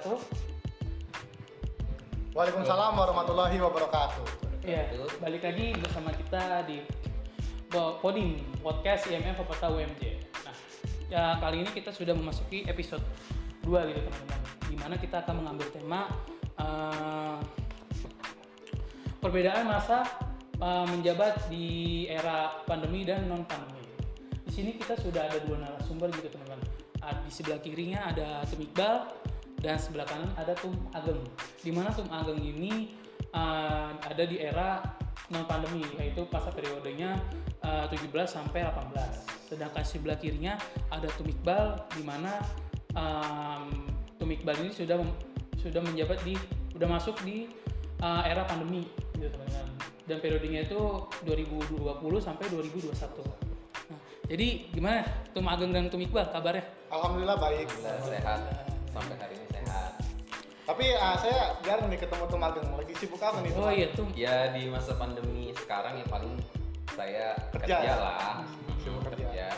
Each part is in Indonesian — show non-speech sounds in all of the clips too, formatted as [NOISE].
wabarakatuh. Waalaikumsalam warahmatullahi wabarakatuh. Iya, balik lagi bersama kita di Poding Podcast IMF Peserta UMJ. Nah, ya kali ini kita sudah memasuki episode 2 gitu teman-teman. Di mana kita akan mengambil tema eh, perbedaan masa eh, menjabat di era pandemi dan non pandemi. Di sini kita sudah ada dua narasumber gitu teman-teman. Ah, Di sebelah kirinya ada Tum Iqbal dan sebelah kanan ada Tum Ageng. Di mana Tum Ageng ini eh, ada di era non pandemi yaitu masa periodenya eh, 17 sampai 18. Sedangkan sebelah kirinya ada Tum Iqbal di mana em, Tum Iqbal ini sudah sudah menjabat di sudah masuk di eh, era pandemi gitu teman-teman. Dan periodenya itu 2020 sampai 2021. Nah, jadi gimana Tum Ageng dan Tum Iqbal kabarnya? Alhamdulillah baik. Alhamdulillah sehat sampai hari ini sehat. Tapi ah, saya jarang nih ketemu Tum Ageng. Lagi sibuk apa nih? Oh iya Tum. Ya di masa pandemi sekarang ya paling saya Kerja. kerja, lah, Sibuk kerja. kerja.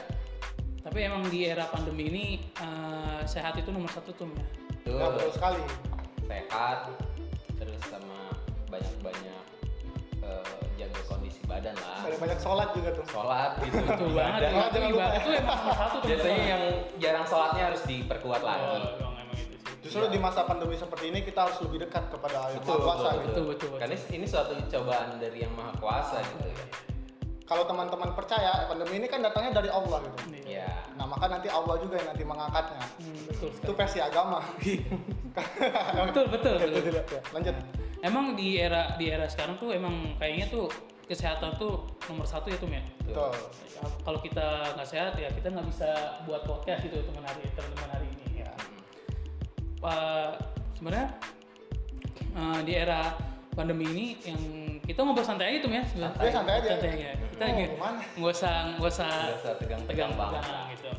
Tapi emang di era pandemi ini eh, sehat itu nomor satu Tum ya. Tuh Ya, betul sekali. sehat terus sama banyak-banyak eh, jaga kondisi badan lah. Ada banyak sholat juga tuh. Sholat gitu. Ibadah. banget. Jangan Itu itu emang nomor satu Tum. Biasanya yang jarang sholatnya harus diperkuat lagi. Oh, itu. Justru di masa pandemi seperti ini kita harus lebih dekat kepada Yang Betul, Maha Kuasa betul, gitu. Betul, betul, betul. Karena ini suatu cobaan dari yang maha kuasa gitu ya. Kalau teman-teman percaya pandemi ini kan datangnya dari Allah gitu. Iya. Ya. Nah maka nanti Allah juga yang nanti mengangkatnya. Hmm, betul Itu sekali. versi agama. [LAUGHS] betul, betul, betul. Ya, Lanjut. Emang di era di era sekarang tuh emang kayaknya tuh kesehatan tuh nomor satu ya Tum ya. Betul. Ya, Kalau kita nggak sehat ya kita nggak bisa buat podcast gitu teman hari teman-teman hari ini ya. Uh, sebenarnya uh, di era pandemi ini yang kita ngobrol santai aja tuh ya sebenarnya. Santai, santai aja. Santai aja. Kita Oh, gitu. nggak usah nggak usah Nggak usah tegang-tegang banget. gitu.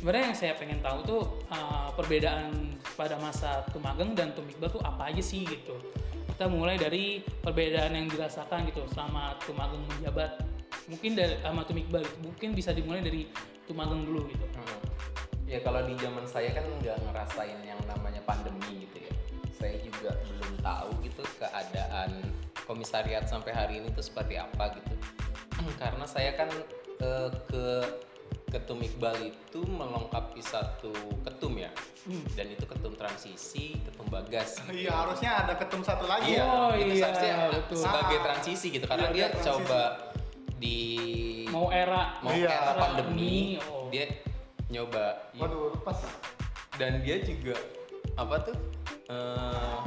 Sebenarnya yang saya pengen tahu tuh uh, perbedaan pada masa Tumageng dan Tumikbal tuh apa aja sih gitu. Kita mulai dari perbedaan yang dirasakan gitu selama Tumageng menjabat. Mungkin dari sama Tumikbal gitu. Mungkin bisa dimulai dari Tumageng dulu gitu. Hmm. Ya kalau di zaman saya kan nggak ngerasain yang namanya pandemi gitu ya. Saya juga belum tahu gitu keadaan komisariat sampai hari ini tuh seperti apa gitu. [CLEARS THROAT] Karena saya kan eh, ke ketum Iqbal itu melengkapi satu ketum ya. Dan itu ketum transisi, ketum bagas. gitu. Iya harusnya ada ketum satu lagi Iya, ya. Oh, itu iya, seharusnya betul. sebagai Ah. transisi gitu karena Iya, dia dia transisi. coba di Mau era mau Iya. era pandemi Oh. dia nyoba Waduh, pas. dan dia juga apa tuh? Eh,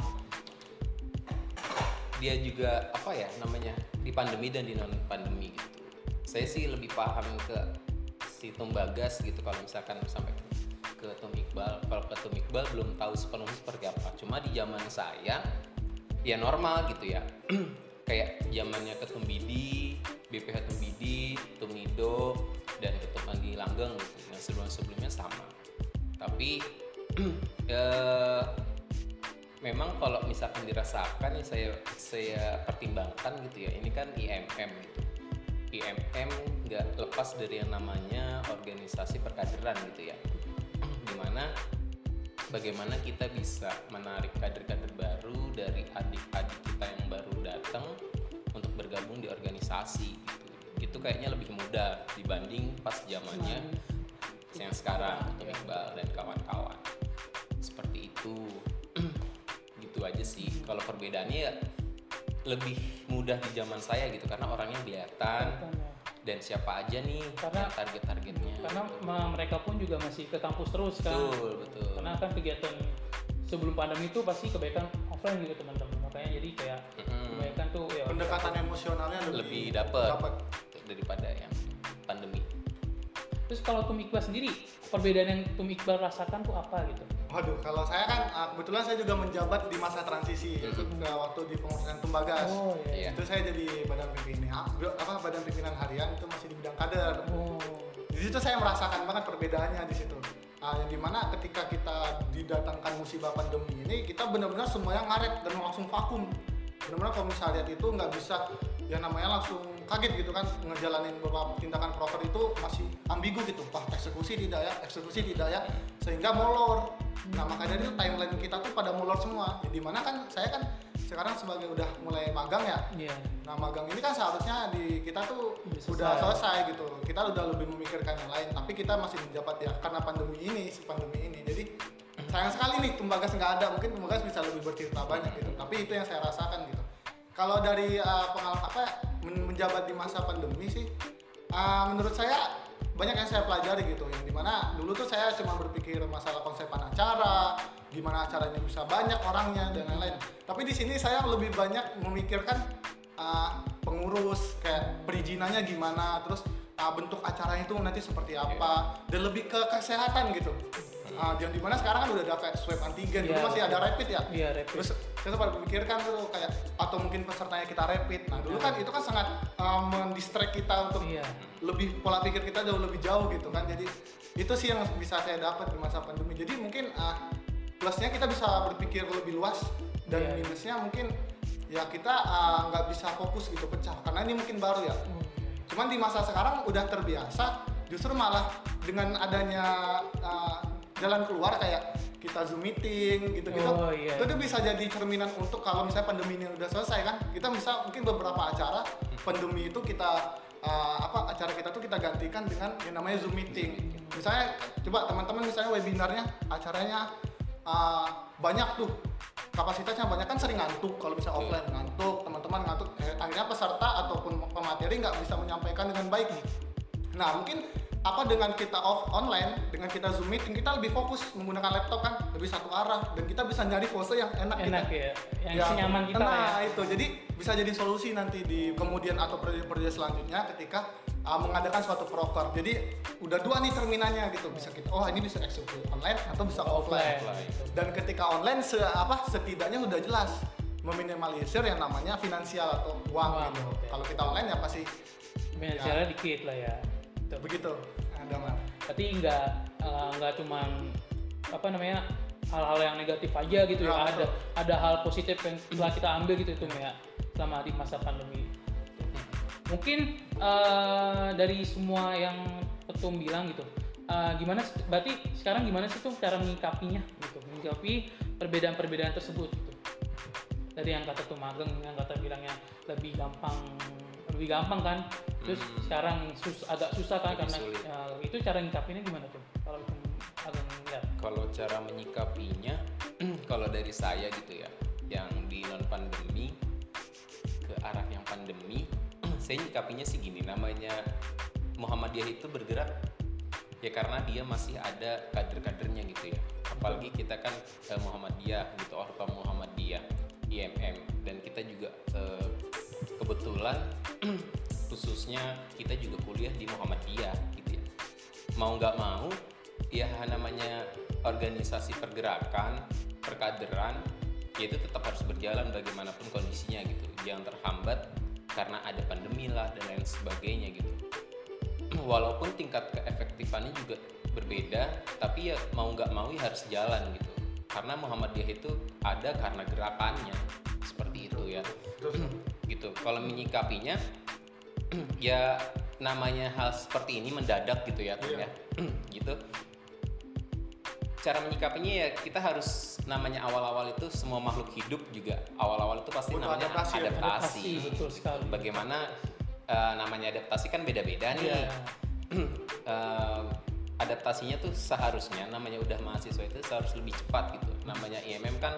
dia juga apa ya namanya di pandemi dan di non pandemi gitu. Saya sih lebih paham ke si Tumbagas gitu kalau misalkan sampai ke Tum Iqbal. Kalau ke Tum Iqbal belum tahu sepenuhnya seperti apa. Cuma di zaman saya ya normal gitu ya. [CLEARS THROAT] Kayak zamannya Ketum Bidi BPH Bidi Tum Nido dan Ketum Andi Langgeng gitu. Yang sebelum sebelumnya sama. Tapi [CLEARS THROAT] eh, memang kalau misalkan dirasakan ya saya saya pertimbangkan gitu ya ini kan IMM gitu. IMM nggak lepas dari yang namanya organisasi perkaderan gitu ya. [CLEARS THROAT] Di mana bagaimana kita bisa menarik kader-kader baru dari adik-adik kita yang baru datang untuk bergabung di organisasi gitu. Itu kayaknya lebih mudah dibanding pas zamannya yang sekarang Ketum Iqbal dan kawan-kawan itu gitu aja sih. Kalau perbedaannya ya lebih mudah di zaman saya gitu karena orangnya kelihatan dan siapa aja nih Karena- target-targetnya karena gitu. mereka pun juga masih ke kampus terus kan. Betul betul. Karena kan kegiatan sebelum pandemi itu pasti kebanyakan offline gitu teman-teman. Makanya jadi kayak Mm-mm. kebanyakan tuh ya Pendekatan emosionalnya lebih, lebih dapet dapet. daripada yang pandemi. Terus kalau Tum Iqbal sendiri perbedaan yang Tum Iqbal rasakan tuh apa gitu Waduh, kalau saya kan ah, kebetulan saya juga menjabat di masa transisi yaitu ke waktu di pengurusan Tumbagas. oh iya Iya. Itu saya jadi badan pimpinan apa badan pimpinan harian itu masih di bidang kader. oh Di situ saya merasakan banget perbedaannya di situ. Ah, yang di mana ketika kita didatangkan musibah pandemi ini kita benar-benar semuanya ngaret dan langsung vakum. Benar-benar kalau misalnya lihat itu nggak bisa yang namanya langsung kaget gitu kan ngejalanin beberapa tindakan proper itu masih ambigu gitu, wah eksekusi tidak ya, eksekusi tidak ya, sehingga molor nah maka dari itu timeline kita tuh pada mulur semua ya, di mana kan saya kan sekarang sebagai udah mulai magang ya Iya. Nah magang ini kan seharusnya di kita tuh Udah udah selesai. selesai gitu. Kita udah lebih memikirkan yang lain. Tapi kita masih menjabat ya karena pandemi ini, si pandemi ini. Jadi sayang sekali nih Tumbagas nggak ada. Mungkin Tumbagas bisa lebih bercerita banyak gitu. Tapi itu yang saya rasakan gitu. Kalau dari uh, pengalaman apa men- menjabat di masa pandemi sih, uh, menurut saya banyak yang saya pelajari gitu. Yang di mana dulu tuh saya cuma berpikir masalah konsepan acara, gimana acaranya bisa banyak orangnya dan lain-lain. Tapi di sini saya lebih banyak memikirkan uh, pengurus kayak perizinannya gimana terus uh, bentuk acaranya itu nanti seperti apa dan lebih ke kesehatan gitu uh, yang di mana sekarang kan udah ada kayak swab antigen dulu Iya, masih ada rapid ya Iya, rapid. terus saya sempat memikirkan tuh kayak atau mungkin pesertanya kita rapid nah dulu kan itu kan sangat uh, mendistract kita untuk Iya. lebih pola pikir kita jauh lebih jauh gitu kan jadi itu sih yang bisa saya dapat di masa pandemi jadi mungkin uh, plusnya kita bisa berpikir lebih luas dan Iya. minusnya mungkin ya kita uh, nggak bisa fokus gitu pecah karena ini mungkin baru ya Hmm. cuman di masa sekarang udah terbiasa justru malah dengan adanya uh, jalan keluar kayak kita zoom meeting gitu-gitu. Oh, iya. itu tuh bisa jadi cerminan untuk kalau misalnya pandemi ini udah selesai kan kita bisa mungkin beberapa acara pandemi itu kita uh, apa acara kita tuh kita gantikan dengan yang namanya zoom meeting. Misalnya coba teman-teman misalnya webinarnya acaranya uh, banyak tuh. Kapasitasnya banyak kan sering ngantuk. Kalau bisa Betul. offline ngantuk teman-teman ngantuk. Eh, akhirnya peserta ataupun pemateri nggak bisa menyampaikan dengan baik nih. Nah mungkin apa dengan kita off online dengan kita zoom meeting kita lebih fokus menggunakan laptop kan lebih satu arah dan kita bisa nyari pose yang enak, Enak kita ya. Yang Ya, senyaman kita nah ya. itu jadi bisa jadi solusi nanti di kemudian atau periode-periode selanjutnya ketika uh, mengadakan suatu proker jadi udah dua nih cerminannya gitu bisa kita oh ini bisa eksekusi online atau bisa offline, Offline. dan ketika online se apa setidaknya udah jelas meminimalisir yang namanya finansial atau uang, Uang, gitu kalau kita online ya pasti Finansialnya dikit lah ya. Betul. begitu ada mah Berarti nggak eh, nggak cuman apa namanya hal-hal yang negatif aja gitu ya. Ya, Ada ada hal positif yang telah kita ambil gitu itu ya selama di masa pandemi. Mungkin eh, dari semua yang Petum bilang gitu, eh, gimana? Berarti sekarang gimana sih tuh cara menyikapinya gitu, menyikapi perbedaan-perbedaan tersebut gitu. Dari yang kata tuh magang, yang kata bilangnya lebih gampang, lebih gampang kan. Terus Hmm. sekarang sus- agak susah kan Lebih karena sulit. ya, itu cara nyikapinnya gimana tuh? Kalau itu agak kalau cara menyikapinya [CLEARS THROAT] kalau dari saya gitu ya yang di non pandemi ke arah yang pandemi [CLEARS THROAT] saya nyikapinya sih gini namanya Muhammadiyah itu bergerak ya karena dia masih ada kader-kadernya gitu ya apalagi kita kan eh, Muhammadiyah gitu Orto Muhammadiyah IMM dan kita juga eh, kebetulan [CLEARS THROAT] khususnya kita juga kuliah di Muhammadiyah gitu ya. Mau nggak mau ya namanya organisasi pergerakan perkaderan ya itu tetap harus berjalan bagaimanapun kondisinya gitu. Jangan terhambat karena ada pandemi lah dan lain sebagainya gitu. [CLEARS THROAT] Walaupun tingkat keefektifannya juga berbeda tapi ya mau nggak mau ya harus jalan gitu. Karena Muhammadiyah itu ada karena gerakannya seperti itu ya gitu kalau menyikapinya [CLEARS THROAT] ya namanya hal seperti ini mendadak gitu ya Iya. ya [CLEARS THROAT] gitu cara menyikapinya ya kita harus namanya awal-awal itu semua makhluk hidup juga awal-awal itu pasti Butuh namanya adaptasi adaptasi, Adaptasi, betul sekali. bagaimana eh, namanya adaptasi kan beda-beda nih Iya. [CLEARS THROAT] Eh, adaptasinya tuh seharusnya namanya udah mahasiswa itu seharus lebih cepat gitu namanya IMM kan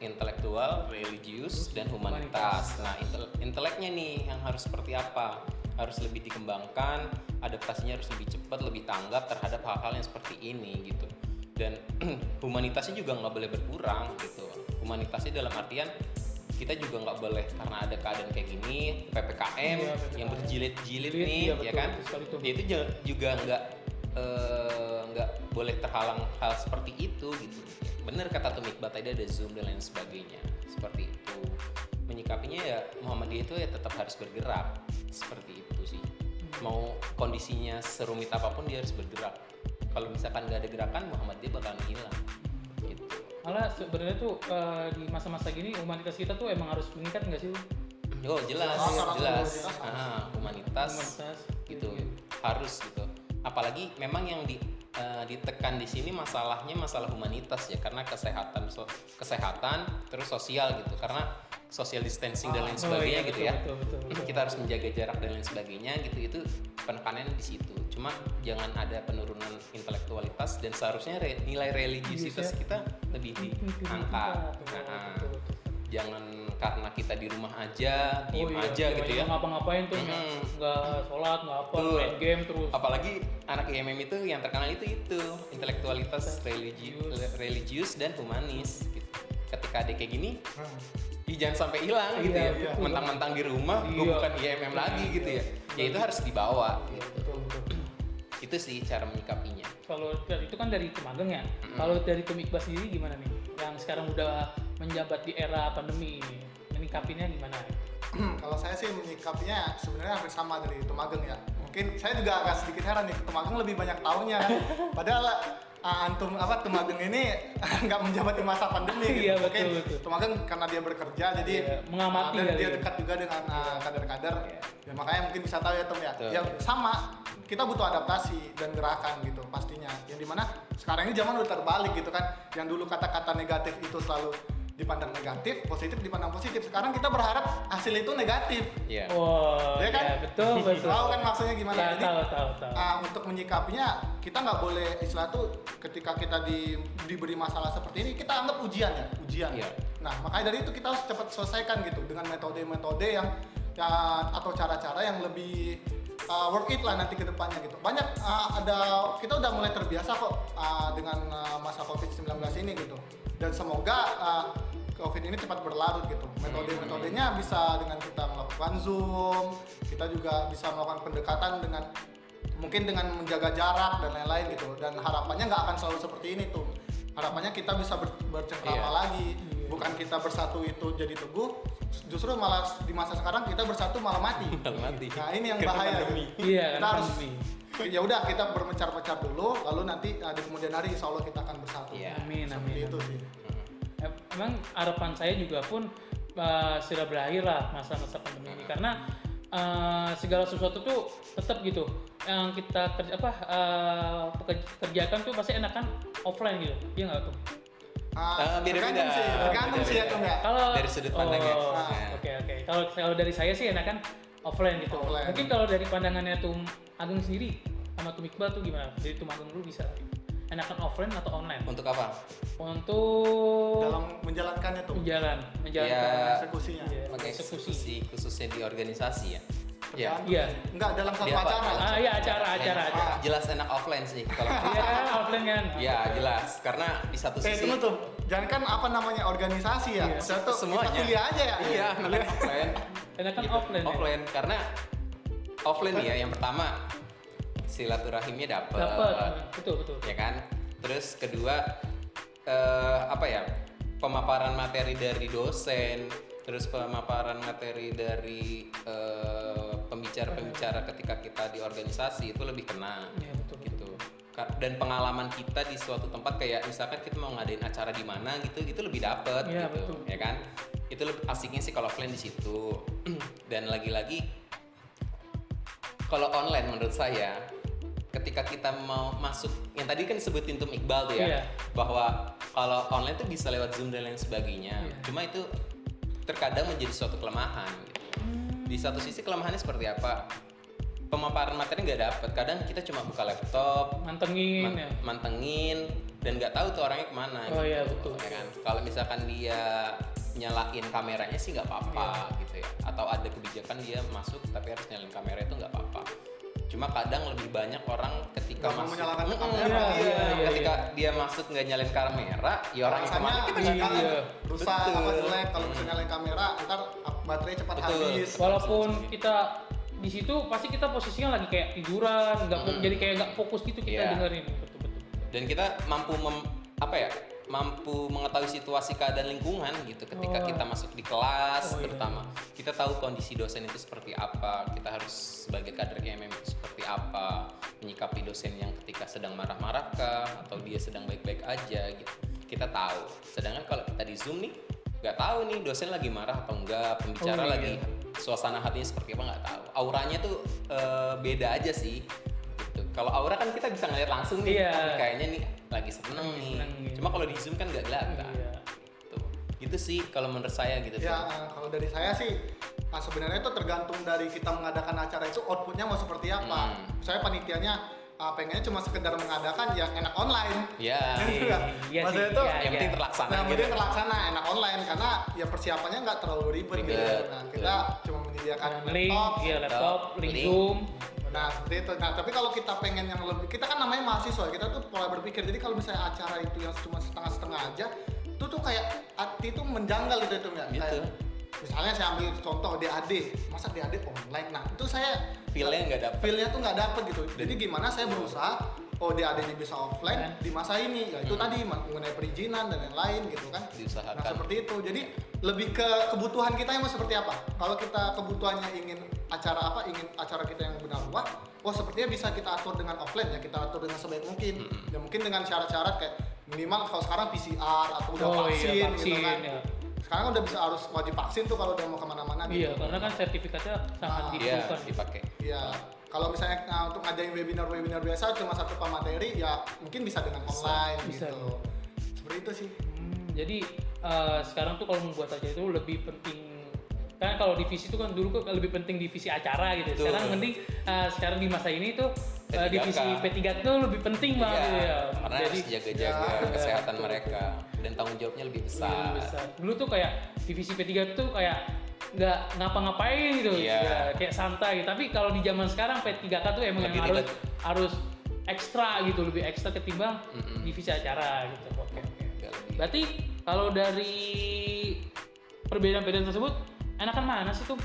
intelektual, religius dan humanitas. Nah, intel- inteleknya nih yang harus seperti apa? Harus lebih dikembangkan, adaptasinya harus lebih cepat, lebih tanggap terhadap hal-hal yang seperti ini gitu. Dan [CLEARS THROAT] humanitasnya juga nggak boleh berkurang gitu. Humanitasnya dalam artian kita juga nggak boleh karena ada keadaan kayak gini ppkm Iya, PPKM. yang berjilid-jilid Jilid, nih iya, ya betul, kan betul sekali tuh. Ya itu ju- juga nggak eh, nggak boleh terhalang hal seperti itu gitu bener kata Tumik tadi ada zoom dan lain sebagainya. Seperti itu. Menyikapinya ya Muhammadiyah itu ya tetap harus bergerak. Seperti itu sih. Mau kondisinya serumit apa pun dia harus bergerak. Kalau misalkan nggak ada gerakan Muhammadiyah bakalan hilang gitu. Malah sebenarnya tuh eh, di masa-masa gini humanitas kita tuh emang harus meningkat nggak sih? oh jelas jelas humanitas. Harus. ah, humanitas. Humanitas. Gitu. Harus gitu. Apalagi memang yang di eh, ditekan di sini masalahnya masalah humanitas ya karena kesehatan so- kesehatan terus sosial gitu. Karena social distancing dan lain Oh, sebagainya iya, gitu betul, ya. betul, betul, betul. kita harus menjaga jarak dan lain sebagainya gitu. Itu penekanannya di situ. Cuma jangan ada penurunan intelektualitas dan seharusnya re- nilai religiusitas Iya, kita lebih diangkat Nah, jangan karena kita di rumah aja Oh, diem iya, aja gitu ya ngapa-ngapain tuh nggak Mm-mm. nggak sholat nggak apa Betul. main game terus apalagi anak IMM itu yang terkenal itu itu intelektualitas religi religius dan humanis gitu. ketika ada kayak gini Hmm. ih, jangan sampai hilang gitu Iya, ya betul. mentang-mentang di rumah gue Iya. bukan IMM lagi gitu ya ya itu harus dibawa gitu. betul betul itu sih cara menyikapinya kalau itu kan dari Temageng ya kalau dari Temikbas sendiri gimana nih yang sekarang udah menjabat di era pandemi ini menyikapinya gimana kalau saya sih menyikapinya sebenarnya hampir sama dari Tumageng ya. Mungkin saya juga agak sedikit heran nih, Tumageng lebih banyak tahunnya kan. [LAUGHS] Padahal uh, antum apa Tumageng ini [LAUGHS] nggak menjabat di masa pandemi gitu. Iya, betul, Mungkin betul. Tumageng karena dia bekerja jadi Iya, mengamati uh, dan dia ya. dekat juga dengan uh, kader-kader. Iya. Ya makanya mungkin bisa tahu ya Tum ya. Betul. Yang sama kita butuh adaptasi dan gerakan gitu pastinya. Yang di mana sekarang ini zaman udah terbalik gitu kan. Yang dulu kata-kata negatif itu selalu dipandang negatif, positif dipandang positif. Sekarang kita berharap hasil itu negatif. ya Wah, Iya kan? ya, betul betul. [LAUGHS] Tahu kan maksudnya gimana? Ya, Jadi tahu tahu tahu. ah, untuk menyikapinya kita nggak boleh istilah tuh ketika kita di, diberi masalah seperti ini kita anggap ujian ya, ujian. Iya. Nah makanya dari itu kita harus cepat selesaikan gitu dengan metode-metode yang ya, atau cara-cara yang lebih uh, worth it lah nanti ke depannya gitu. Banyak uh, ada kita udah mulai terbiasa kok uh, dengan uh, masa COVID-19 ini gitu. Dan semoga uh, COVID ini cepat berlarut gitu. Metode-metodenya bisa dengan kita melakukan Zoom, kita juga bisa melakukan pendekatan dengan mungkin dengan menjaga jarak dan lain-lain gitu. Dan harapannya nggak akan selalu seperti ini tuh. Harapannya kita bisa ber, bercengkrama Iya. lagi, bukan kita bersatu itu jadi teguh, justru malah di masa sekarang kita bersatu malah mati. [LAUGHS] Malah mati. Nah ini yang Karena bahaya. pandemi. Iya, kita harus ya udah kita berpencar-pencar dulu, lalu nanti uh, di kemudian hari insya Allah kita akan bersatu. Iya. Amin Seperti amin. itu amin. sih. Em- Emang harapan saya juga pun uh, sudah berakhir lah masa-masa pandemi ini karena uh, segala sesuatu tuh tetap gitu yang kita kerja apa uh, kerjakan tuh pasti enakan offline gitu iya nggak tuh Ah, Ah, tergantung sih, tergantung sih ya Beda-beda. Tum ya. kalau Dari sudut pandangnya. oh, Nah. oke oke kalau kalau dari saya sih enakan offline gitu Offline. mungkin kalau dari pandangannya Tum Agung sendiri sama Tum Iqbal tuh gimana dari Tum Agung dulu bisa enakan offline atau online untuk apa untuk Dalam menjalankannya tuh. menjalan menjalankan Ya, eksekusinya. iya, pakai eksekusi eksekusi khususnya di organisasi ya ya Iya. Enggak dalam satu Dia acara. Ah, iya, acara, acara, Enak- acara. jelas enak offline sih kalau [LAUGHS] Iya, offline kan. ya jelas karena di satu Eh, sisi tunggu tuh. Jangan kan apa namanya organisasi ya. Iya. Saya tuh Semuanya. kita kuliah aja ya. iya enak offline Enak kan Gitu. offline. ya? offline karena offline ya yang pertama silaturahimnya dapet, Dapat. Betul, betul. ya kan terus kedua eh, apa ya pemaparan materi dari dosen terus pemaparan materi dari eh, pembicara-pembicara ketika kita di organisasi itu lebih kena Iya, betul. gitu Ka- dan pengalaman kita di suatu tempat kayak misalkan kita mau ngadain acara di mana gitu itu lebih dapet Iya, gitu betul. ya kan itu lebih asiknya sih kalau offline di situ [CLEARS THROAT] dan lagi-lagi kalau online menurut saya ketika kita mau masuk yang tadi kan sebutin Tum Iqbal tuh ya Iya. bahwa kalau online tuh bisa lewat Zoom dan lain sebagainya Iya. cuma itu terkadang menjadi suatu kelemahan gitu. di satu sisi kelemahannya seperti apa pemaparan materi nggak dapet kadang kita cuma buka laptop Mantengin man- ya. mantengin dan nggak tahu tuh orangnya ke mana Oh, gitu, iya, betul. ya kan kalau misalkan dia nyalain kameranya sih nggak apa-apa Iya. gitu ya atau ada kebijakan dia masuk tapi harus nyalain kamera itu nggak apa-apa cuma kadang lebih banyak orang ketika mau masuk menyalakan Mm-mm, kamera, iya, iya, iya, ketika dia masuk nggak nyalain kamera ya orang yang ke mana kita nggak iya. rusak Betul. apa jelek kalau misalnya nyalain kamera ntar baterai cepat Betul. habis Walaupun kita di situ pasti kita posisinya lagi kayak tiduran, nggak Hmm. jadi kayak nggak fokus gitu kita Iya. dengerin. Betul betul. dan kita mampu mem- apa ya mampu mengetahui situasi keadaan lingkungan gitu ketika Oh. kita masuk di kelas Oh, iya. terutama kita tahu kondisi dosen itu seperti apa kita harus sebagai kader itu seperti apa menyikapi dosen yang ketika sedang marah-marah kah atau dia sedang baik-baik aja gitu kita tahu sedangkan kalau kita di zoom nih nggak tahu nih dosen lagi marah atau enggak pembicara Oh, iya. lagi suasana hatinya seperti apa nggak tahu auranya tuh eh, beda aja sih gitu gitu. Kalau aura kan kita bisa ngeliat langsung nih, Iya. "Oh, kayaknya nih lagi seneng nih. seneng gitu. Cuma kalau di zoom kan nggak kelihatan. Iya. Tuh. Gitu sih kalau menurut saya gitu. Ya, tuh. kalau dari saya sih nah sebenarnya itu tergantung dari kita mengadakan acara itu outputnya mau seperti apa. Hmm. Saya panitianya uh, pengennya cuma sekedar mengadakan yang enak online. Ya. Iya. [LAUGHS] Iya Maksudnya sih, itu iya, yang iya. penting terlaksana Nah, gitu. kemudian terlaksana enak online karena ya persiapannya nggak terlalu ribet gitu. Nah, kita cuma menyediakan link, laptop. iya laptop, link link. Zoom. Nah, seperti itu. Nah, tapi kalau kita pengen yang lebih kita kan namanya mahasiswa, kita tuh pola berpikir. Jadi kalau misalnya acara itu yang cuma setengah-setengah aja, itu tuh kayak hati itu menjanggal gitu itu enggak? Gitu. Kayak, misalnya saya ambil contoh DAD, masa DAD online. Nah, itu saya Feel-nya nggak dapet. feel-nya tuh nggak dapet gitu. Jadi gimana saya berusaha oh DAD-nya bisa offline di masa ini ya itu tadi mengenai perizinan dan lain-lain gitu kan. Diusahakan. nah seperti itu. Jadi lebih ke kebutuhan kita yang mau seperti apa? Kalau kita kebutuhannya ingin acara apa? Ingin acara kita yang benar luas oh sepertinya bisa kita atur dengan offline ya. Kita atur dengan sebaik mungkin. Ya mungkin dengan syarat-syarat kayak minimal kalau sekarang PCR atau udah Oh vaksin, iya, vaksin gitu kan. ya. sekarang udah bisa harus wajib vaksin tuh kalau udah mau ke mana-mana Iya, gitu. karena kan sertifikatnya sangat Ah, Iya, dibutuhkan. dipakai. Ya, kalau misalnya nah, untuk ngajain webinar-webinar biasa cuma satu pemateri ya mungkin bisa dengan online bisa. gitu. Seperti itu sih. Hmm, jadi eh, sekarang tuh kalau membuat acara itu lebih penting kan kalau divisi itu kan dulu kan lebih penting divisi acara gitu. Betul. Sekarang mending eh, sekarang di masa ini tuh eh, P3K. divisi P3 itu lebih penting banget Iya, gitu ya. karena Jadi harus jaga-jaga Ya, kesehatan betul, mereka dan tanggung jawabnya lebih besar. Iya, besar. Dulu tuh kayak divisi P3 tuh kayak nggak ngapa-ngapain gitu, Iya. Ya, kayak santai. Tapi kalau di zaman sekarang P3K tuh emang Lebih yang harus ribet. harus ekstra gitu, lebih ekstra ketimbang Mm-mm. divisi acara gitu. Oke. Nggak lebih. Berarti kalau dari perbedaan-perbedaan tersebut, enakan mana sih tuh?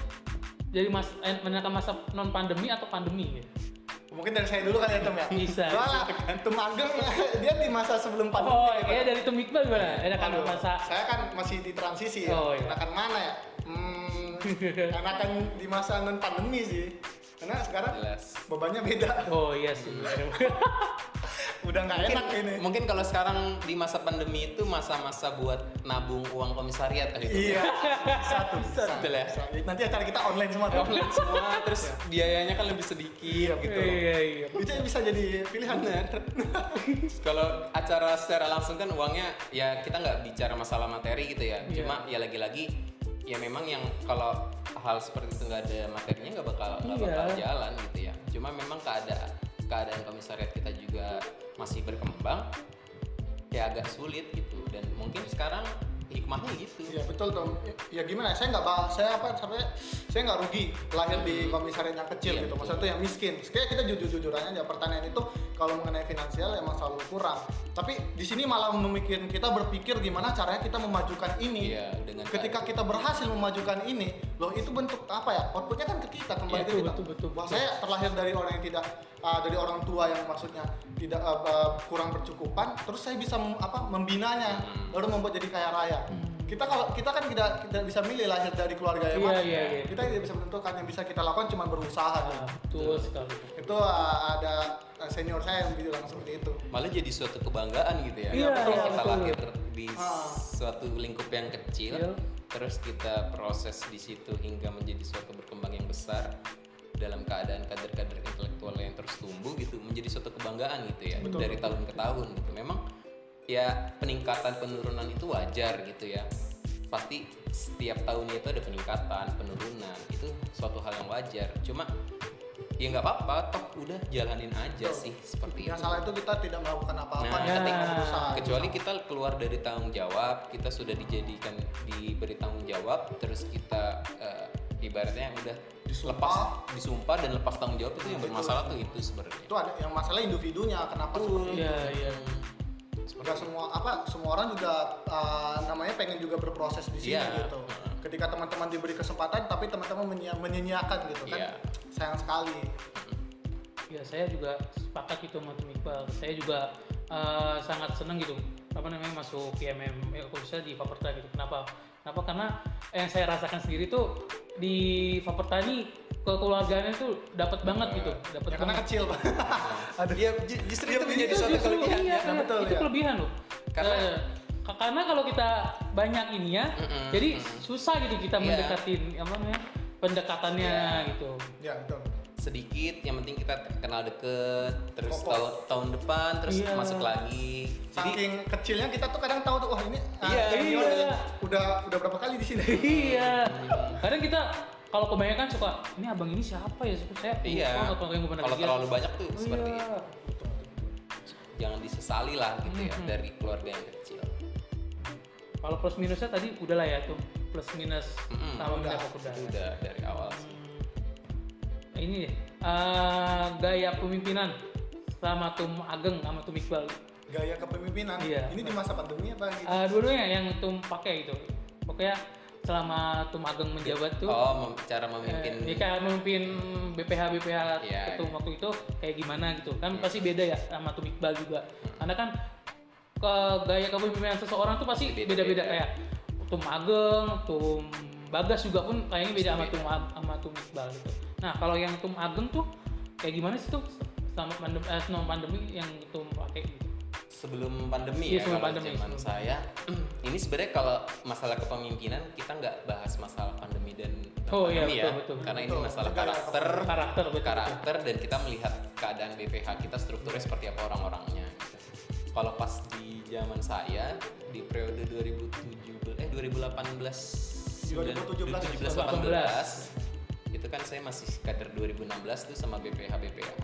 Jadi mas, en- enakan masa non pandemi atau pandemi? Gitu? Mungkin dari saya dulu kali ya Tom ya. Bisa, Soalnya Tom Ageng dia di masa sebelum pandemi. Oh, gitu. iya dari Tom Iqbal gimana? Enakan Aduh, masa Saya kan masih di transisi ya. Oh, iya. Enakan mana ya? Hmm, enakan di masa non pandemi sih. Karena sekarang Jelas. bebannya beda. Oh iya sih. [LAUGHS] Udah nggak enak ini. mungkin kalau sekarang di masa pandemi itu masa-masa buat nabung uang komisariat kali itu. Iya. [LAUGHS] Satu. Betul ya? Nanti acara kita online semua Tom. Offline semua terus biayanya kan lebih sedikit gitu. Iya iya. Itu bisa jadi pilihan. Bener. [LAUGHS] Kalau acara secara langsung kan uangnya ya kita nggak bicara masalah materi gitu ya. Iya. Cuma ya lagi-lagi ya memang yang kalau hal seperti itu nggak ada materinya nggak bakal nggak Iya. bakal jalan gitu ya. Cuma memang keadaan keadaan komisariat kita juga masih berkembang ya agak sulit gitu dan mungkin sekarang hikmahnya gitu. Iya betul Tom. Ya, ya gimana? ya, Saya nggak. Saya apa? Sampai saya nggak rugi lahir di komisariat yang kecil Iya, gitu. Maksudnya tuh yang miskin. Kayak kita jujur-jujurannya aja pertanian itu kalau mengenai finansial emang selalu kurang. Tapi di sini malah memikirkan kita berpikir gimana caranya kita memajukan ini. Iya, dengan Ketika kita berhasil memajukan ini, loh itu bentuk apa ya? Outputnya kan ke kita kembali Iya, ke betul, kita. betul, betul, Wah, saya terlahir dari orang yang tidak uh, dari orang tua yang maksudnya tidak uh, uh, kurang bercukupan, terus saya bisa mem- apa membinanya, Hmm. lalu membuat jadi kaya raya. Kita kalau kita kan tidak tidak bisa milih lahir dari keluarga yang Iya, mana. iya, iya. Kita tidak bisa menentukan yang bisa kita lakukan cuma berusaha. Nah, betul sekali. Itu uh, ada uh, senior saya yang bilang seperti itu. malah jadi suatu kebanggaan gitu ya. Iya, Kalau iya, kita betul. lahir di Ah. suatu lingkup yang kecil, Iya. terus kita proses di situ hingga menjadi suatu berkembang yang besar dalam keadaan kader-kader intelektual yang terus tumbuh gitu, menjadi suatu kebanggaan gitu ya Betul. dari tahun ke tahun gitu. Memang ya peningkatan penurunan itu wajar gitu ya. Pasti setiap tahunnya itu ada peningkatan, penurunan. Itu suatu hal yang wajar. Cuma ya nggak apa-apa, toh udah jalanin aja Betul. sih seperti Yang itu. salah itu kita tidak melakukan apa-apa, Nah, ketika- berusaha. kecuali kita keluar dari tanggung jawab kita sudah dijadikan diberi tanggung jawab terus kita eh, ibaratnya udah Disumpah. lepas disumpah dan lepas tanggung jawab itu yang bermasalah tuh itu sebenarnya itu ada yang masalah individunya kenapa seperti itu. Iya Enggak semua apa semua orang juga uh, namanya pengen juga berproses di sini Iya. gitu. Ketika teman-teman diberi kesempatan tapi teman-teman menyia- menyia-nyiakan gitu kan. Iya. Sayang sekali. Ya saya juga sepakat gitu sama Tim Iqbal. Saya juga eh, sangat seneng gitu apa namanya masuk PMM ya, khususnya di Faperta gitu. Kenapa? Kenapa? Karena yang saya rasakan sendiri tuh di Faperta ini kekeluargaannya tuh dapat banget gitu, dapat Ya karena banget. kecil, Pak. [LAUGHS] Aduh, ya ju- justru itu menjadi suatu justru kelebihan iya, ya. Nah, betul, itu ya. kelebihan loh. Karena- ka- karena kalau kita banyak ini ya, Mm-mm, jadi mm-mm. susah gitu kita Iya. mendekatin apa namanya pendekatannya Iya. gitu. ya betul. sedikit yang penting kita kenal deket terus Kokoh. tahun tahun depan terus Iya. masuk lagi jadi Saking kecilnya kita tuh kadang tahu tuh wah ini ah, Iya, ini iya. udah udah berapa kali di sini. iya kadang kita kalau kebanyakan suka ini abang ini siapa ya saya lupa iya kalau terlalu banyak tuh Oh, seperti iya. itu jangan disesali lah gitu ya Mhm. dari keluarga yang kecil kalau plus minusnya tadi udah lah ya tuh plus minus sama udah. minus udah itu udah dari awal sih Nah, ini deh eh, gaya pemimpinan sama Tum Ageng sama Tum Iqbal Gaya kepemimpinan. Iya. Ini di masa pandemi apa gitu? Eh, dua-duanya yang Tum pakai gitu pokoknya selama Tum Ageng menjabat tuh oh cara memimpin Eh, ya kayak memimpin BPH BPH Iya, ketum waktu itu kayak gimana gitu. Kan pasti beda ya sama Tum Iqbal juga. Karena kan ke gaya kepemimpinan seseorang tuh pasti Beda-beda. beda-beda kayak Tum Ageng, Tum Bagas juga pun kayaknya beda sama Tum sama Tum Iqbal gitu. Nah kalau yang Tum Ageng tuh kayak gimana sih tuh selama pandemi, eh, selama pandemi yang Tum pakai gitu? Sebelum pandemi Iya, ya sebelum kalau pandemi, zaman saya. [CLEARS THROAT] Ini sebenarnya kalau masalah kepemimpinan kita nggak bahas masalah pandemi dan Oh, iya, pandemi betul, ya betul, karena ini betul. masalah Gaya karakter Karakter betul. karakter dan kita melihat keadaan BPH kita strukturnya seperti apa orang-orangnya. Gitu. kalau pas di zaman saya di periode 2017 eh 2018 2017, 2018 itu kan saya masih kader 2016 tuh sama BPH BPH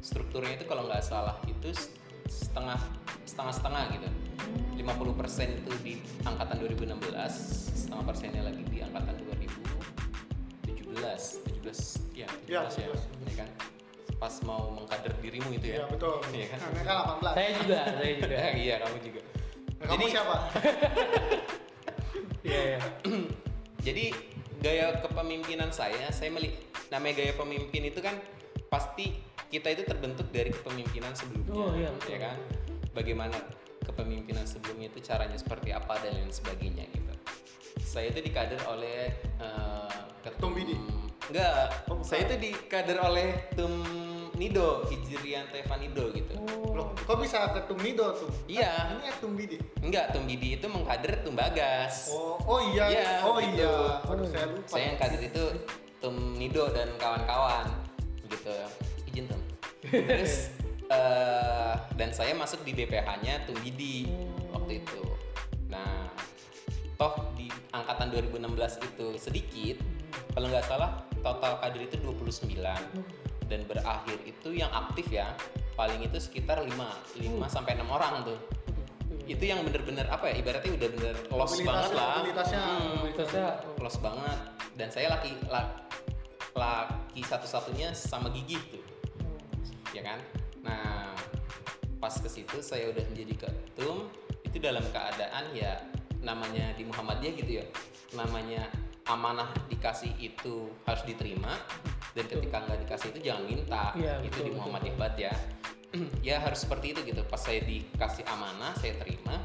strukturnya itu kalau nggak salah itu setengah setengah setengah gitu 50% itu di angkatan 2016 setengah persennya lagi di angkatan 2017 17 ya 17 Iya, ya, 17. ya kan pas mau mengkader dirimu itu Iya ya betul. Iya kan? Nah, kan 18. Saya juga, saya juga. [LAUGHS] iya kamu juga Nah, kamu siapa? [LAUGHS] Iya, iya. [CLEARS THROAT] jadi gaya kepemimpinan saya saya melihat namanya gaya pemimpin itu kan pasti kita itu terbentuk dari kepemimpinan sebelumnya Oh, iya, betul. ya kan bagaimana kepemimpinan sebelumnya itu caranya seperti apa dan lain sebagainya gitu saya itu dikader oleh eh, ketum Tum Bidi? enggak Oh, saya itu dikader oleh tum Nido Hijrian Tevanido gitu Loh, kok bisa ke Tumido tuh? Iya. Kan Ini ya Tumbidi. enggak tum Bidi itu mengkader tum Bagas Oh, oh iya. Iya, oh gitu. iya. Aduh, saya lupa. saya yang kader itu Tum Nido dan kawan-kawan gitu izin Tum terus [LAUGHS] eh, dan saya masuk di BPH-nya Tum Bidi waktu itu. Nah toh di angkatan 2016 itu sedikit kalau nggak salah total kader itu 29 dan berakhir itu yang aktif ya paling itu sekitar 5 5 sampai 6 orang tuh. Itu yang bener-bener apa ya ibaratnya udah bener Mobilitas- banget lah. mobilitasnya. Hmm, Mobilitasnya close banget. Dan saya laki la- laki satu-satunya sama gigi tuh ya kan? Nah pas ke situ saya udah menjadi ketum itu dalam keadaan ya namanya di Muhammadiyah gitu ya namanya amanah dikasih itu harus diterima dan ketika nggak dikasih itu jangan minta Iya, itu betul, di. Muhammadiyah banget ya. [CLEARS THROAT] Ya harus seperti itu gitu. Pas saya dikasih amanah saya terima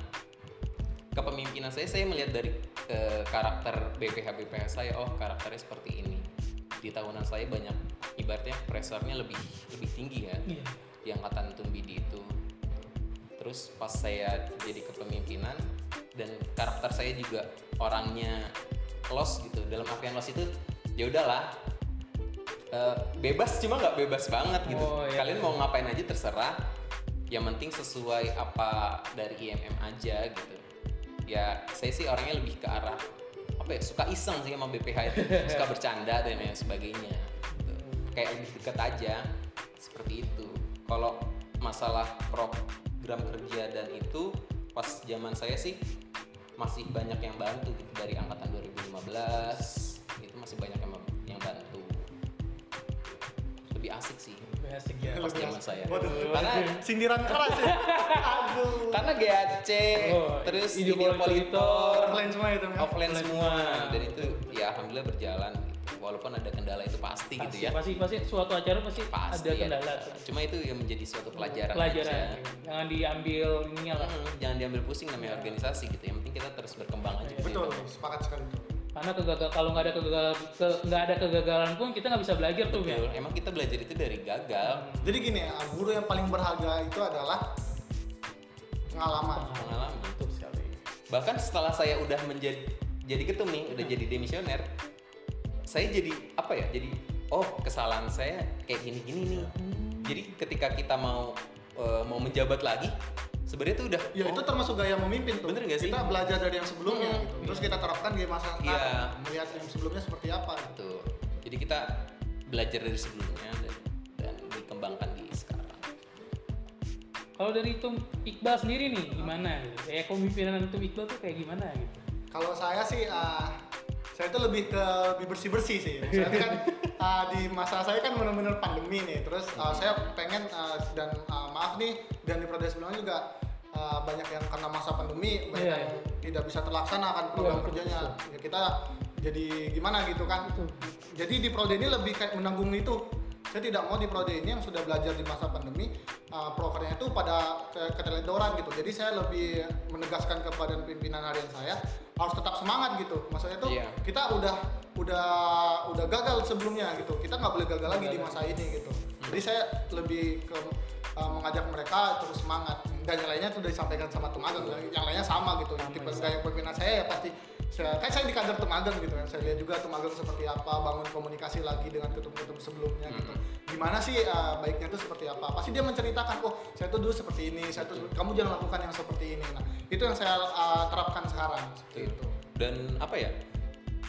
kepemimpinan saya saya melihat dari eh, karakter BPH BPH saya oh karakternya seperti ini di tahunan saya banyak ibaratnya pressernya lebih lebih tinggi ya Iya. di angkatan Tumbidi itu terus pas saya jadi kepemimpinan dan karakter saya juga orangnya los gitu dalam artian los itu ya udahlah eh, bebas cuma nggak bebas banget gitu Oh, iya. kalian mau ngapain aja terserah yang penting sesuai apa dari IMM aja gitu ya saya sih orangnya lebih ke arah apa ya suka iseng sih sama BPH itu. [LAUGHS] Suka bercanda dan lain sebagainya. Gitu. kayak lebih dekat aja. Seperti itu. Kalau masalah program kerja dan itu pas zaman saya sih masih banyak yang bantu gitu. Dari angkatan 2015 itu masih banyak yang yang bantu. Lebih asik sih Basic ya. pas zaman saya Waduh, karena sindiran keras ya. Aduh. karena GAC Oh, terus Video Monitor. monitor Offline semua itu. offline semua dan itu ya alhamdulillah berjalan gitu. walaupun ada kendala itu pasti, gitu Pasti, ya pasti, pasti suatu acara pasti, pasti ada kendala. cuma itu yang menjadi suatu pelajaran, Pelajaran. aja Jangan diambil ininya lah. Hmm, jangan diambil pusing namanya organisasi gitu yang penting kita terus berkembang aja gitu. Betul, sepakat sekali. Karena kegagal kalau nggak ada kegagalan ke- nggak ada kegagalan pun kita nggak bisa belajar tuh ya. Betul. emang kita belajar itu dari gagal Jadi gini, ya, guru yang paling berharga itu adalah pengalaman. pengalaman Betul sekali. bahkan setelah saya udah menjadi jadi ketum nih udah jadi demisioner saya jadi apa ya jadi oh kesalahan saya kayak gini gini nih jadi ketika kita mau eh, mau menjabat lagi sebenarnya tuh udah Ya oh, itu termasuk gaya memimpin tuh. Bener nggak sih? Kita belajar dari yang sebelumnya Hmm, gitu. Terus kita terapkan di masa sekarang. Iya. Melihat yang sebelumnya seperti apa gitu. gitu jadi kita belajar dari sebelumnya dan, dan dikembangkan di sekarang Kalau dari Tum Iqbal sendiri nih gimana gitu? Kayak kepemimpinan Tum Iqbal tuh kayak gimana gitu? Kalau saya sih ah, saya itu lebih ke lebih bersih-bersih sih. Saya kan ah, [LAUGHS] di masa saya kan benar-benar pandemi nih. Terus ah, saya pengen ah, dan ah, maaf nih dan di prodi sebelumnya juga ah, banyak yang karena masa pandemi banyak Iya, yang tidak bisa terlaksana kan program Iya, betul, kerjanya. Ya kita jadi gimana gitu kan. Betul. Jadi di prodi ini lebih kayak menanggung itu. Saya tidak mau di prodi ini yang sudah belajar di masa pandemi uh, prokernya itu pada ke- keteledoran gitu. Jadi saya lebih menegaskan kepada pimpinan harian saya harus tetap semangat gitu. Maksudnya itu Iya. kita udah udah udah gagal sebelumnya gitu. Kita nggak boleh gagal lagi di masa ini gitu. Jadi saya lebih ke uh, mengajak mereka terus semangat. Dan yang lainnya sudah disampaikan sama Tumagang. Yang lainnya sama gitu. Yang tipe gaya pimpinan saya ya pasti saya kan saya di kader Tumagang gitu kan. Saya lihat juga Tumagang seperti apa, bangun komunikasi lagi dengan ketum-ketum sebelumnya gitu. Gimana sih uh, baiknya itu seperti apa? Pasti dia menceritakan, oh saya tuh dulu seperti ini, saya tuh kamu jangan lakukan yang seperti ini. Nah itu yang saya uh, terapkan sekarang seperti itu. dan apa ya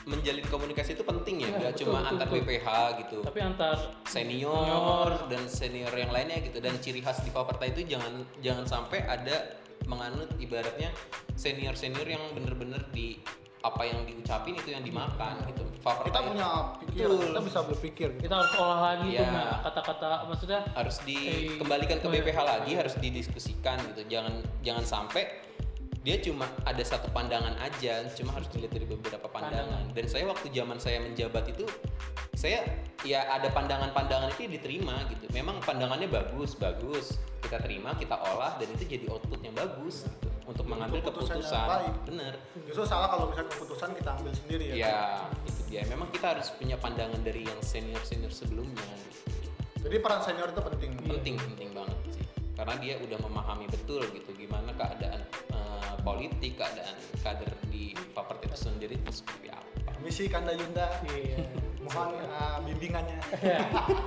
menjalin komunikasi itu penting ya nggak betul, cuma betul, antar betul. BPH gitu Tapi antar senior dan senior yang lainnya gitu dan ciri khas di Faperta itu jangan jangan sampai ada menganut ibaratnya senior senior yang bener-bener di apa yang diucapin itu yang dimakan gitu Faperta Kita punya pikiran, Betul. kita bisa berpikir gitu. kita harus olah lagi tuh Iya. nah, kata-kata maksudnya harus Eh, dikembalikan ke iya. BPH lagi harus didiskusikan gitu jangan jangan sampai dia cuma ada satu pandangan aja cuma harus dilihat dari beberapa pandangan. Dan saya waktu zaman saya menjabat itu saya ya ada pandangan-pandangan itu diterima gitu. Memang pandangannya bagus bagus. Kita terima kita olah dan itu jadi output yang bagus gitu, untuk mengambil keputusan. baik. bener. Justru salah kalau misalnya keputusan kita ambil sendiri ya. ya itu dia. Memang kita harus punya pandangan dari yang senior senior sebelumnya gitu. Jadi peran senior itu penting. penting penting banget karena dia udah memahami betul gitu gimana keadaan eh, politik keadaan kader di Paperti itu sendiri itu seperti apa Misi Kanda Yunda, iya. mohon uh, bimbingannya.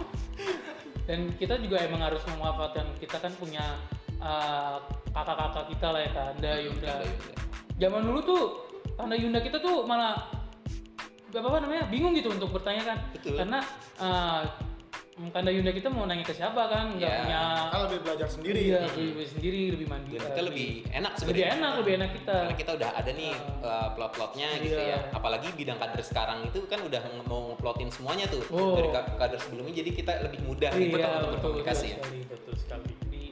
[LAUGHS] dan kita juga emang harus memanfaatkan kita kan punya uh, kakak-kakak kita lah ya Kanda Yunda. Kanda Yunda. Zaman dulu tuh Kanda Yunda kita tuh malah apa apa namanya bingung gitu untuk bertanya kan Betul. karena uh, Kanda Yunda kita mau nanya ke siapa kan nggak Ya. punya Kita lebih belajar sendiri. iya, lebih sendiri lebih mandiri dan kita lebih enak lebih sebenarnya enak lebih enak kita karena kita udah ada nih eh, plot-plotnya gitu Iya. ya apalagi bidang kader sekarang itu kan udah mau ngeplotin semuanya tuh Oh. dari ka- kader sebelumnya jadi kita lebih mudah nih iya untuk betul, betul berkomunikasi ya sekali betul sekali jadi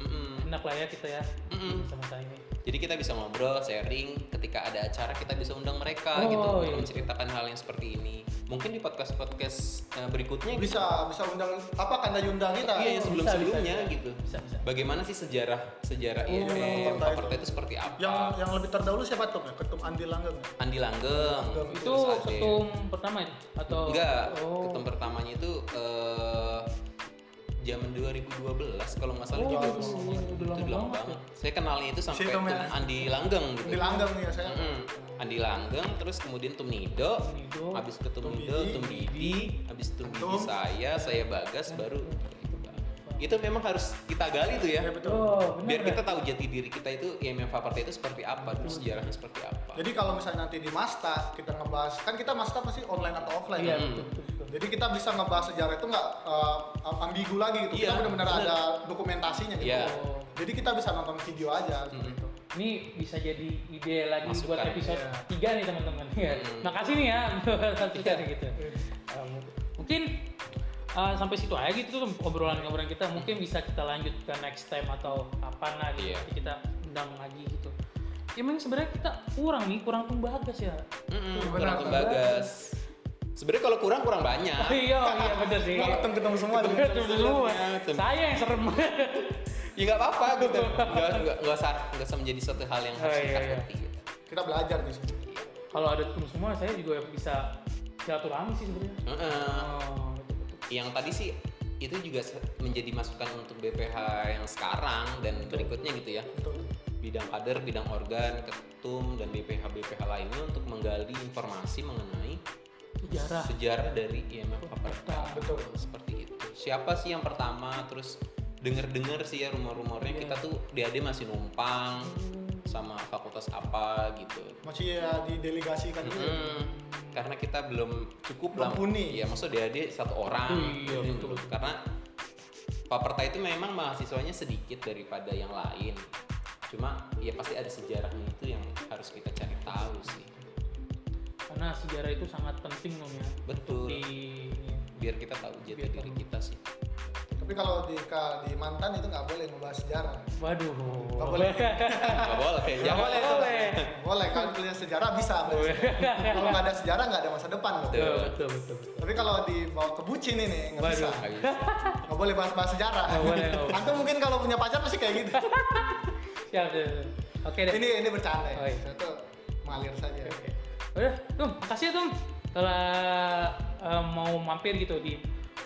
Mm-mm. enak lah ya kita ya Mm-mm. sama saya ini Jadi kita bisa ngobrol, sharing, ketika ada acara kita bisa undang mereka Oh, gitu untuk iya. menceritakan hal yang seperti ini. Mungkin di podcast-podcast eh, berikutnya gitu. Bisa bisa undang apa Kanda Yunda kita. Iya, yang sebelum Bisa, sebelumnya bisa, bisa. gitu. bisa bisa Bagaimana sih sejarah sejarah Oh, IFM Faperta Faperta itu. itu seperti apa? Yang yang lebih terdahulu siapa tuh? ya? Ketum Andi Langgeng. Andi Langgeng. Langgeng. itu ada- ketum pertama itu atau Enggak, oh. ketum pertamanya itu eh zaman 2012 kalau nggak salah Oh, juga lama itu banget udah lama ya. banget. Saya kenalnya itu sampai Tum. Andi Langgeng gitu. Andi Langgeng ya saya. Mm-mm. Andi Langgeng, terus kemudian Tum Nido, Nido. habis ke Tum Tum Nido, Didi. Tum Didi, habis Tum Didi Tum. saya, saya Bagas, baru itu memang harus kita gali tuh ya, Iya betul. oh benar biar ya? kita tahu jati diri kita itu IMM Faperta itu seperti apa, terus sejarahnya seperti apa. Jadi kalau misalnya nanti di Masta kita ngebahas, kan kita Masta pasti online atau offline. iya kan? betul betul, betul. Jadi kita bisa ngebahas sejarah itu nggak uh, ambigu lagi gitu. Iya, kita benar-benar ada dokumentasinya gitu. Iya. Oh. Jadi kita bisa nonton video aja seperti Mm. itu. ini bisa jadi ide lagi Masukan. buat episode Iya. 3 nih teman-teman ya. Hmm. [LAUGHS] makasih nih ya masukan [LAUGHS] Iya. [LAUGHS] gitu Um, mungkin uh, sampai situ aja gitu tuh obrolan-obrolan kita mungkin bisa kita lanjut ke next time atau kapan lah gitu Iya. nanti kita undang lagi gitu ya memang sebenarnya kita kurang nih kurang pembagas ya Benar, kurang pembagas. Sebenarnya kalau kurang kurang banyak. [LAUGHS] iya iya bener sih Nggak ketemu-ketemu semua. nih. Ketemu semua. Ketemu. saya yang serem ya nggak apa-apa gitu. [LAUGHS] Nggak nggak nggak usah nggak usah menjadi suatu hal yang harus Oh, iya, iya. Gitu. Kita belajar di sini. kalau ada ketemu semua saya juga bisa silaturahmi sih sebenarnya Heeh. oh. Yang tadi sih itu juga menjadi masukan untuk BPH yang sekarang dan berikutnya gitu ya. Betul. bidang kader, bidang organ, ketum dan BPH BPH lainnya untuk menggali informasi mengenai sejarah. sejarah dari IMF Paperta Betul. seperti itu. Siapa sih yang pertama? Terus denger-dengar sih ya rumor-rumornya. Iya. kita tuh DAD masih numpang sama fakultas apa gitu. Masih ya didelegasikan dulu. Mm, karena kita belum cukup Belum lah. huni. ya maksud DAD satu orang Iya, gitu. karena Paperta itu memang mahasiswanya sedikit daripada yang lain. Cuma ya pasti ada sejarahnya itu yang harus kita cari tahu sih. Karena sejarah itu sangat penting loh ya. Betul. di biar kita tahu jati Biar diri kita sih Tapi kalau di di mantan itu nggak boleh ngebahas sejarah. waduh Nggak boleh. [LAUGHS] nggak boleh Nggak boleh. Nggak boleh. Boleh kalau kuliah sejarah bisa. Boleh. kalau nggak ada sejarah nggak ada masa depan loh. Betul. betul betul. Tapi kalau dibawa ke bucin ini nggak bisa. Nggak bisa. Nggak boleh bahas-bahas sejarah. Nggak boleh, nggak boleh. Antum mungkin kalau punya pacar pasti kayak gitu. [LAUGHS] siap siap, siap. oke deh ini ini bercanda. Oh, iya. Saya tuh mengalir saja. Oke. Udah, Tum, makasih ya Tum kalau eh, mau mampir gitu di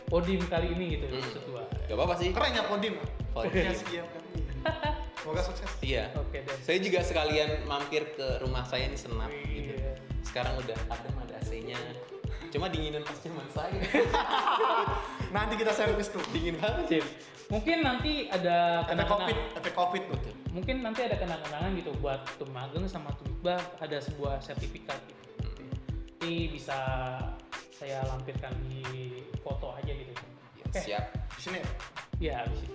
podium kali ini gitu Hmm. dua. Gak apa-apa sih. Keren ya Podim. Podim. Podcast IMM. Semoga sukses. Iya. Oke deh. Saya juga sekalian mampir ke rumah saya di Senap gitu. Iya. Sekarang udah adem ada AC-nya. Cuma dinginan pas zaman saya. [LAUGHS] Nanti kita servis tuh. Dingin banget. Sip. Mungkin nanti ada Efek covid, efek covid tuh. Betul. Mungkin nanti ada kenang-kenangan gitu buat Tum Ageng sama Tum Iqbal ada sebuah sertifikat gitu. Nanti bisa saya lampirkan di foto aja gitu. Oke. Siap. Di sini. Ya, habis itu.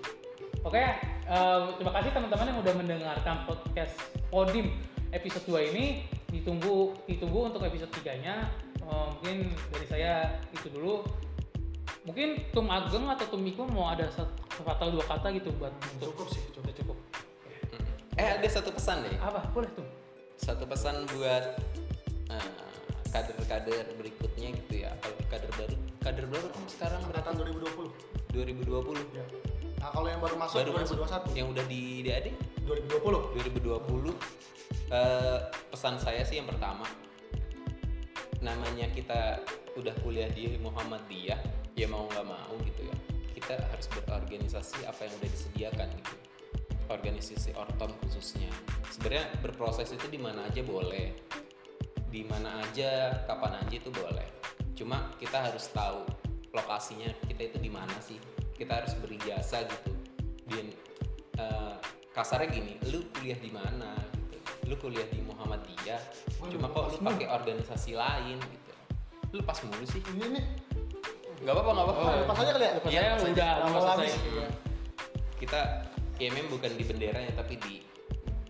Oke, eh, terima kasih teman-teman yang udah mendengarkan podcast Podim episode 2 ini. Ditunggu ditunggu untuk episode 3-nya. Eh, mungkin dari saya itu dulu. Mungkin Tum Ageng atau Tum Iko mau ada satu kata dua kata gitu buat untuk Cukup sih, cukup. Cukup. Eh ada satu pesan deh. Apa? Boleh tuh. Satu pesan buat eh, kader-kader berikutnya gitu ya. Kalau kader baru, kader baru kan sekarang berapa? Angkatan 2020. 2020. Ya. Nah, kalau yang baru masuk Baru masuk 2021. yang udah di DAD 2020. 2020 eh, pesan saya sih yang pertama namanya kita udah kuliah di Muhammadiyah ya mau nggak mau gitu ya kita harus berorganisasi apa yang udah disediakan gitu organisasi ortom khususnya sebenarnya berproses itu di mana aja boleh di mana aja kapan aja itu boleh cuma kita harus tahu lokasinya kita itu di mana sih kita harus beri jasa gitu di eh, kasarnya gini lu kuliah di mana gitu lu kuliah di Muhammadiyah cuma kok lu pakai organisasi lain gitu lu lepas mulu sih Ini nih. nggak apa-apa nggak apa-apa Oh, lepas aja kali ya? Lepas Iya, aja. udah. Iya. kita IMM bukan di benderanya tapi di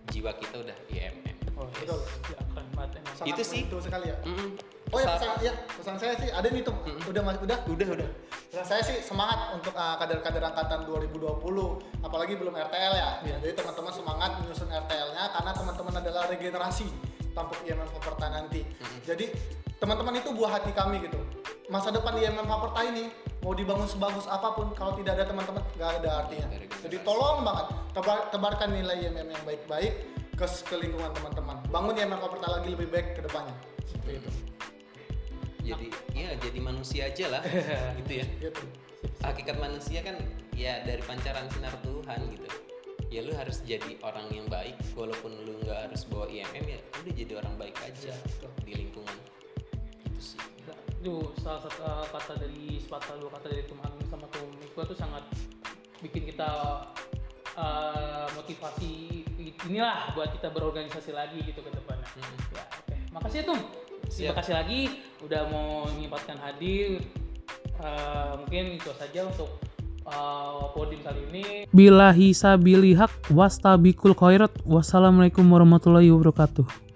jiwa kita udah IMM Oh, Betul. Ya, keren banget emang. Sangat Itu sih. membantu sekali ya. Mm-mm. Oh ya, Pesan- ya, pesan saya sih ada nih tuh. Udah mas, udah. udah udah Pesan saya sih semangat untuk uh, kader-kader angkatan 2020, apalagi belum RTL ya. Iya. Jadi teman-teman semangat menyusun RTL-nya karena teman-teman adalah regenerasi tampuk IMM Faperta nanti. Jadi teman-teman itu buah hati kami gitu. Masa depan IMM Faperta ini mau dibangun sebagus apa pun kalau tidak ada teman-teman nggak ada artinya. Jadi tolong banget tebar- tebarkan nilai IMM yang baik-baik ke, ke lingkungan teman-teman. Bangun IMM Faperta lagi lebih baik ke depannya. Seperti itu. jadi ya jadi manusia aja lah [LAUGHS] gitu ya Gitu. hakikat manusia kan ya dari pancaran sinar Tuhan gitu ya lu harus jadi orang yang baik walaupun lu nggak harus bawa IMM ya udah jadi orang baik aja di lingkungan itu sih itu salah satu uh, kata dari sepatah dua kata dari Tum Agung sama Tum Miko tuh sangat bikin kita uh, motivasi inilah buat kita berorganisasi lagi gitu ke depannya. Hmm. Ya, oke. Makasih ya Tum. Terima Siap. kasih lagi udah mau menyempatkan hadir. Uh, mungkin itu saja untuk uh, podium kali ini. Bilahi sabilihak wastabikul khairat. Wassalamualaikum warahmatullahi wabarakatuh.